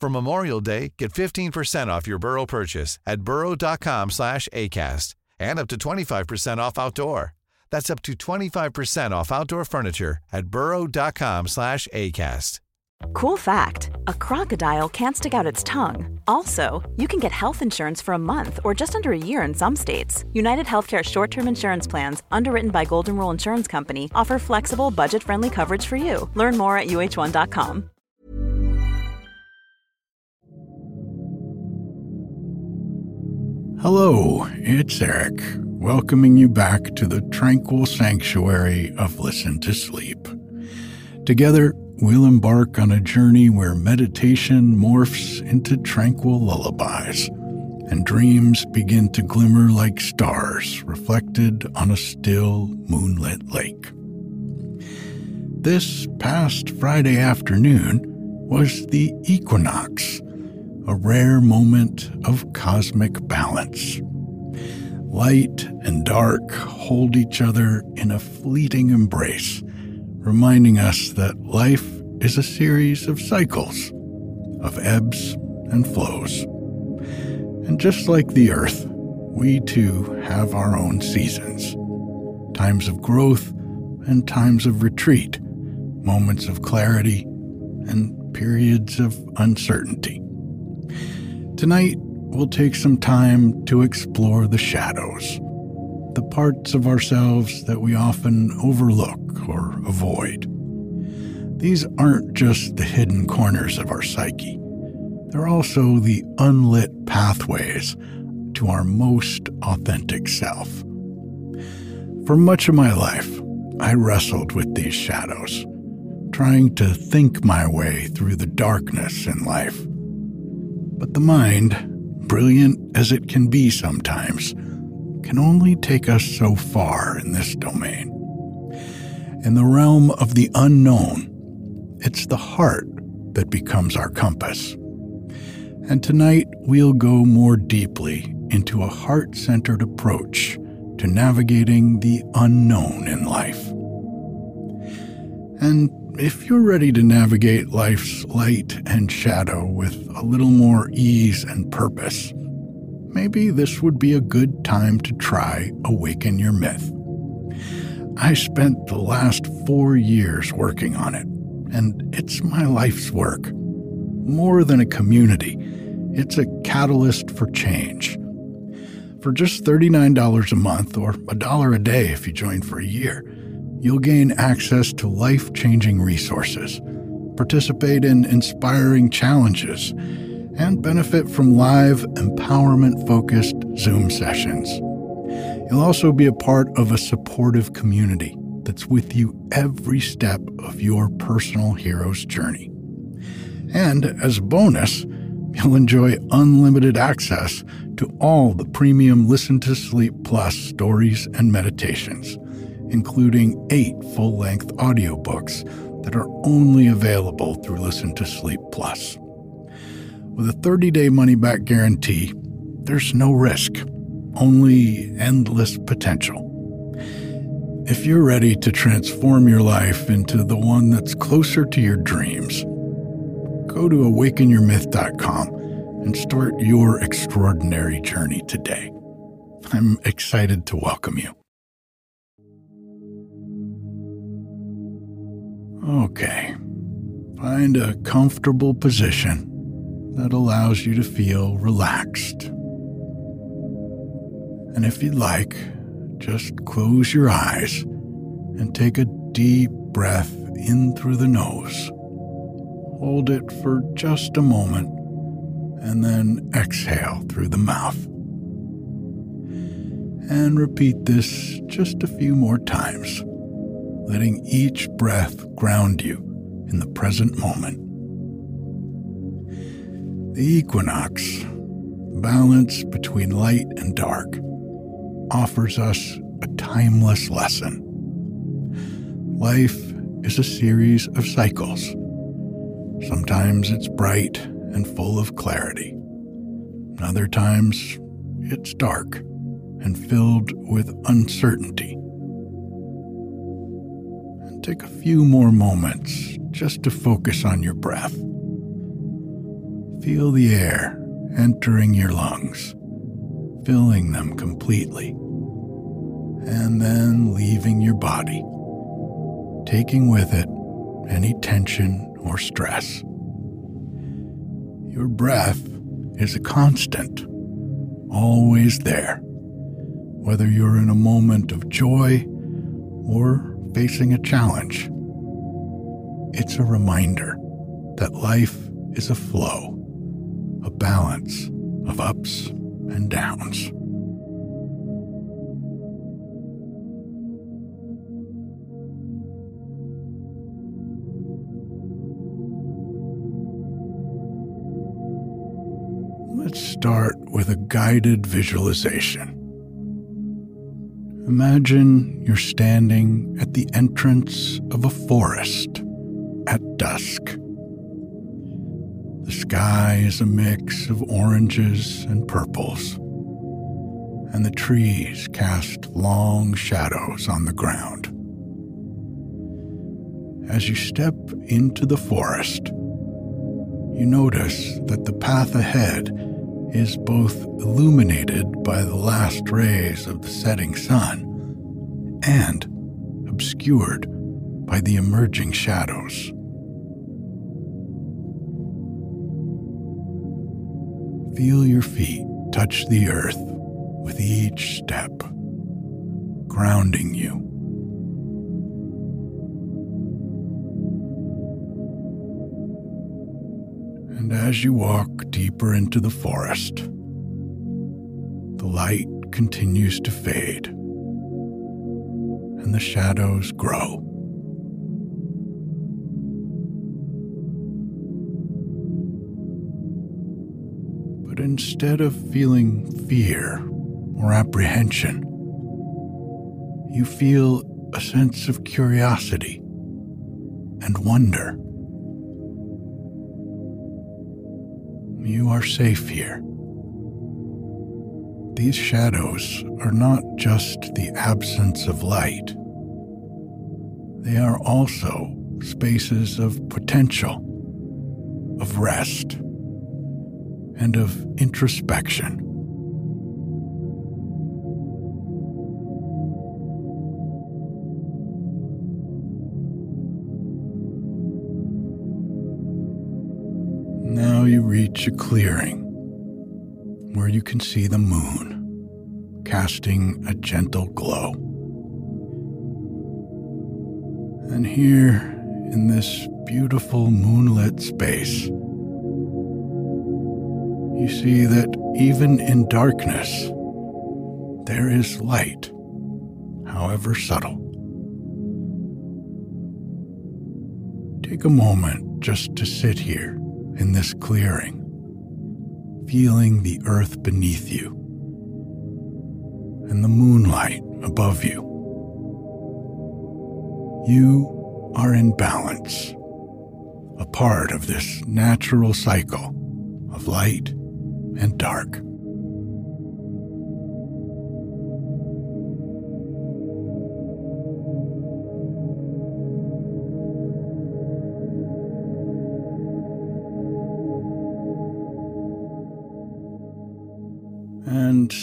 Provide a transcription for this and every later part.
For Memorial Day, get 15% off your Burrow purchase at burrow.com slash ACAST and up to 25% off outdoor. That's up to 25% off outdoor furniture at burrow.com slash ACAST. Cool fact a crocodile can't stick out its tongue. Also, you can get health insurance for a month or just under a year in some states. United Healthcare short term insurance plans, underwritten by Golden Rule Insurance Company, offer flexible, budget friendly coverage for you. Learn more at uh1.com. Hello, it's Eric, welcoming you back to the tranquil sanctuary of Listen to Sleep. Together, we'll embark on a journey where meditation morphs into tranquil lullabies, and dreams begin to glimmer like stars reflected on a still moonlit lake. This past Friday afternoon was the equinox a rare moment of cosmic balance. Light and dark hold each other in a fleeting embrace, reminding us that life is a series of cycles, of ebbs and flows. And just like the earth, we too have our own seasons times of growth and times of retreat, moments of clarity and periods of uncertainty. Tonight, we'll take some time to explore the shadows, the parts of ourselves that we often overlook or avoid. These aren't just the hidden corners of our psyche, they're also the unlit pathways to our most authentic self. For much of my life, I wrestled with these shadows, trying to think my way through the darkness in life. But the mind, brilliant as it can be sometimes, can only take us so far in this domain. In the realm of the unknown, it's the heart that becomes our compass. And tonight we'll go more deeply into a heart centered approach to navigating the unknown in life. And if you're ready to navigate life's light and shadow with a little more ease and purpose, maybe this would be a good time to try Awaken Your Myth. I spent the last four years working on it, and it's my life's work. More than a community, it's a catalyst for change. For just $39 a month, or a dollar a day if you join for a year, you'll gain access to life changing resources, participate in inspiring challenges, and benefit from live, empowerment focused Zoom sessions. You'll also be a part of a supportive community that's with you every step of your personal hero's journey. And as a bonus, you'll enjoy unlimited access to all the premium Listen to Sleep Plus stories and meditations including eight full length audiobooks that are only available through Listen to Sleep Plus. With a 30 day money back guarantee, there's no risk, only endless potential. If you're ready to transform your life into the one that's closer to your dreams, go to awakenyourmyth.com and start your extraordinary journey today. I'm excited to welcome you. Okay, find a comfortable position that allows you to feel relaxed. And if you'd like, just close your eyes and take a deep breath in through the nose. Hold it for just a moment and then exhale through the mouth. And repeat this just a few more times, letting each breath ground you in the present moment. The equinox, balance between light and dark, offers us a timeless lesson. Life is a series of cycles. Sometimes it's bright and full of clarity. Other times it's dark and filled with uncertainty. Take a few more moments just to focus on your breath. Feel the air entering your lungs, filling them completely, and then leaving your body, taking with it any tension or stress. Your breath is a constant, always there, whether you're in a moment of joy or facing a challenge. It's a reminder that life is a flow, a balance of ups and downs. Let's start with a guided visualization. Imagine you're standing at the entrance of a forest at dusk. The sky is a mix of oranges and purples, and the trees cast long shadows on the ground. As you step into the forest, you notice that the path ahead is both illuminated by the last rays of the setting sun and obscured by the emerging shadows. Feel your feet touch the earth with each step, grounding you. And as you walk deeper into the forest, the light continues to fade and the shadows grow. But instead of feeling fear or apprehension, you feel a sense of curiosity and wonder. You are safe here. These shadows are not just the absence of light, they are also spaces of potential, of rest, and of introspection. Now you reach a clearing where you can see the moon casting a gentle glow. And here, in this beautiful moonlit space, you see that even in darkness, there is light, however subtle. Take a moment just to sit here in this clearing, feeling the earth beneath you and the moonlight above you. You are in balance, a part of this natural cycle of light and dark.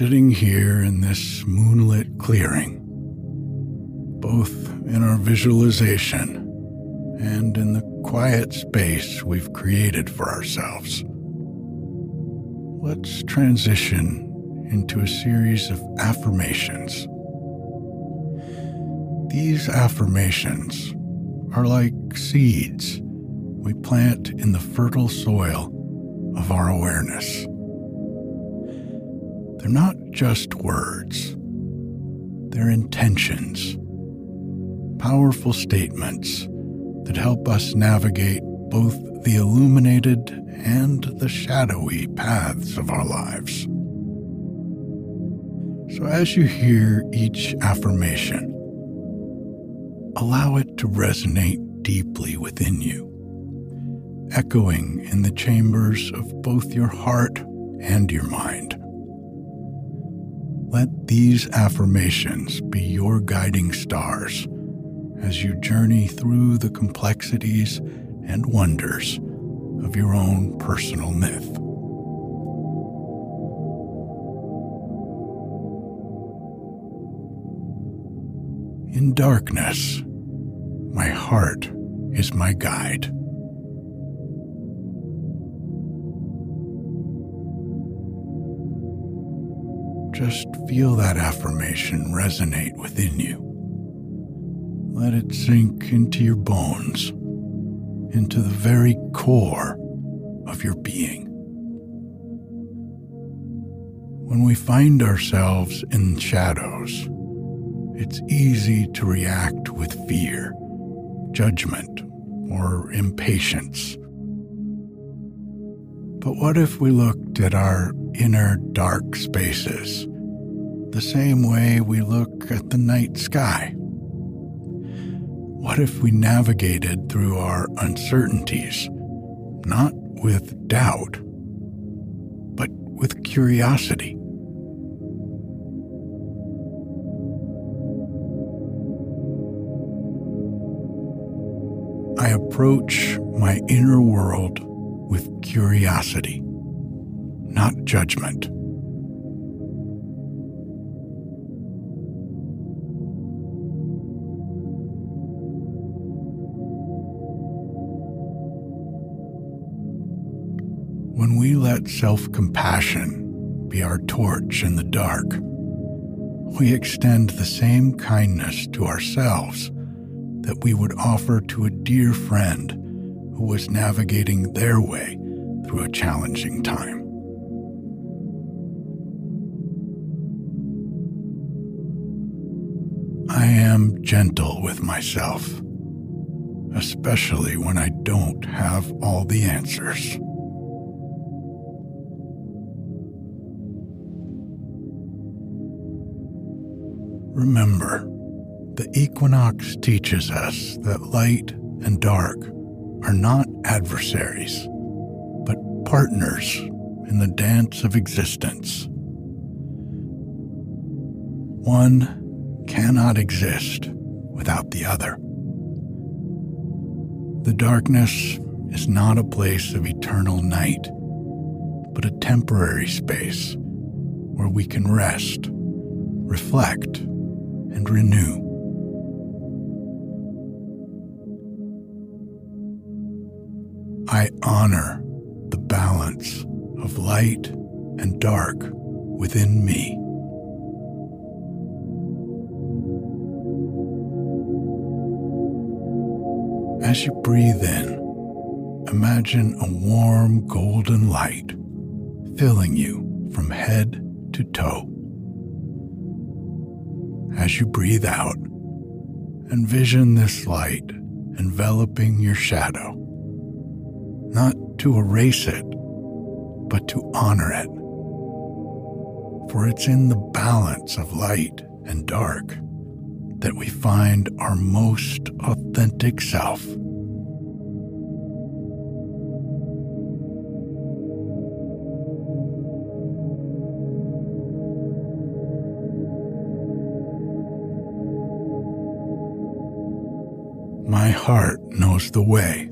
Sitting here in this moonlit clearing, both in our visualization and in the quiet space we've created for ourselves, let's transition into a series of affirmations. These affirmations are like seeds we plant in the fertile soil of our awareness. They're not just words, they're intentions, powerful statements that help us navigate both the illuminated and the shadowy paths of our lives. So, as you hear each affirmation, allow it to resonate deeply within you, echoing in the chambers of both your heart and your mind. Let these affirmations be your guiding stars as you journey through the complexities and wonders of your own personal myth. In darkness, my heart is my guide. Just feel that affirmation resonate within you. Let it sink into your bones, into the very core of your being. When we find ourselves in shadows, it's easy to react with fear, judgment, or impatience. But what if we looked at our inner dark spaces the same way we look at the night sky? What if we navigated through our uncertainties, not with doubt, but with curiosity? I approach my inner world with curiosity, not judgment. When we let self compassion be our torch in the dark, we extend the same kindness to ourselves that we would offer to a dear friend who was navigating their way through a challenging time. I am gentle with myself, especially when I don't have all the answers. Remember, the equinox teaches us that light and dark are not adversaries, but partners in the dance of existence. One cannot exist without the other. The darkness is not a place of eternal night, but a temporary space where we can rest, reflect, and renew. I honor the balance of light and dark within me. As you breathe in, imagine a warm golden light filling you from head to toe. As you breathe out, envision this light enveloping your shadow not to erase it, but to honor it. For it's in the balance of light and dark that we find our most authentic self. My heart knows the way,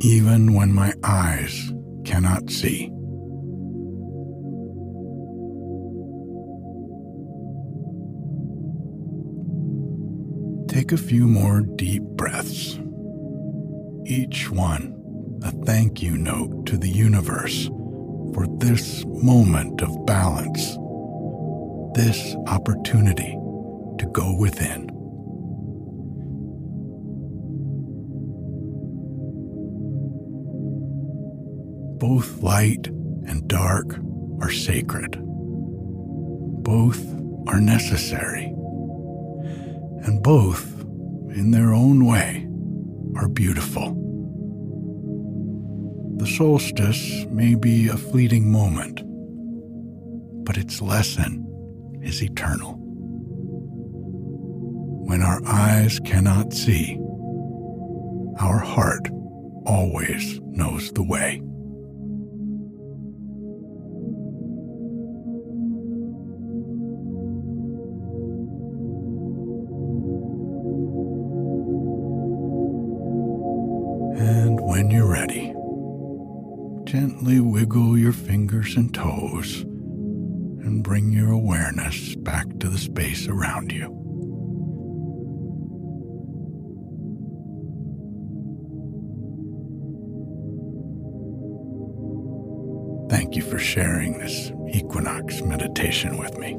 even when my eyes cannot see. Take a few more deep breaths, each one a thank you note to the universe for this moment of balance, this opportunity to go within. Both light and dark are sacred. Both are necessary. And both, in their own way, are beautiful. The solstice may be a fleeting moment, but its lesson is eternal. When our eyes cannot see, our heart always knows the way. And toes and bring your awareness back to the space around you. Thank you for sharing this equinox meditation with me.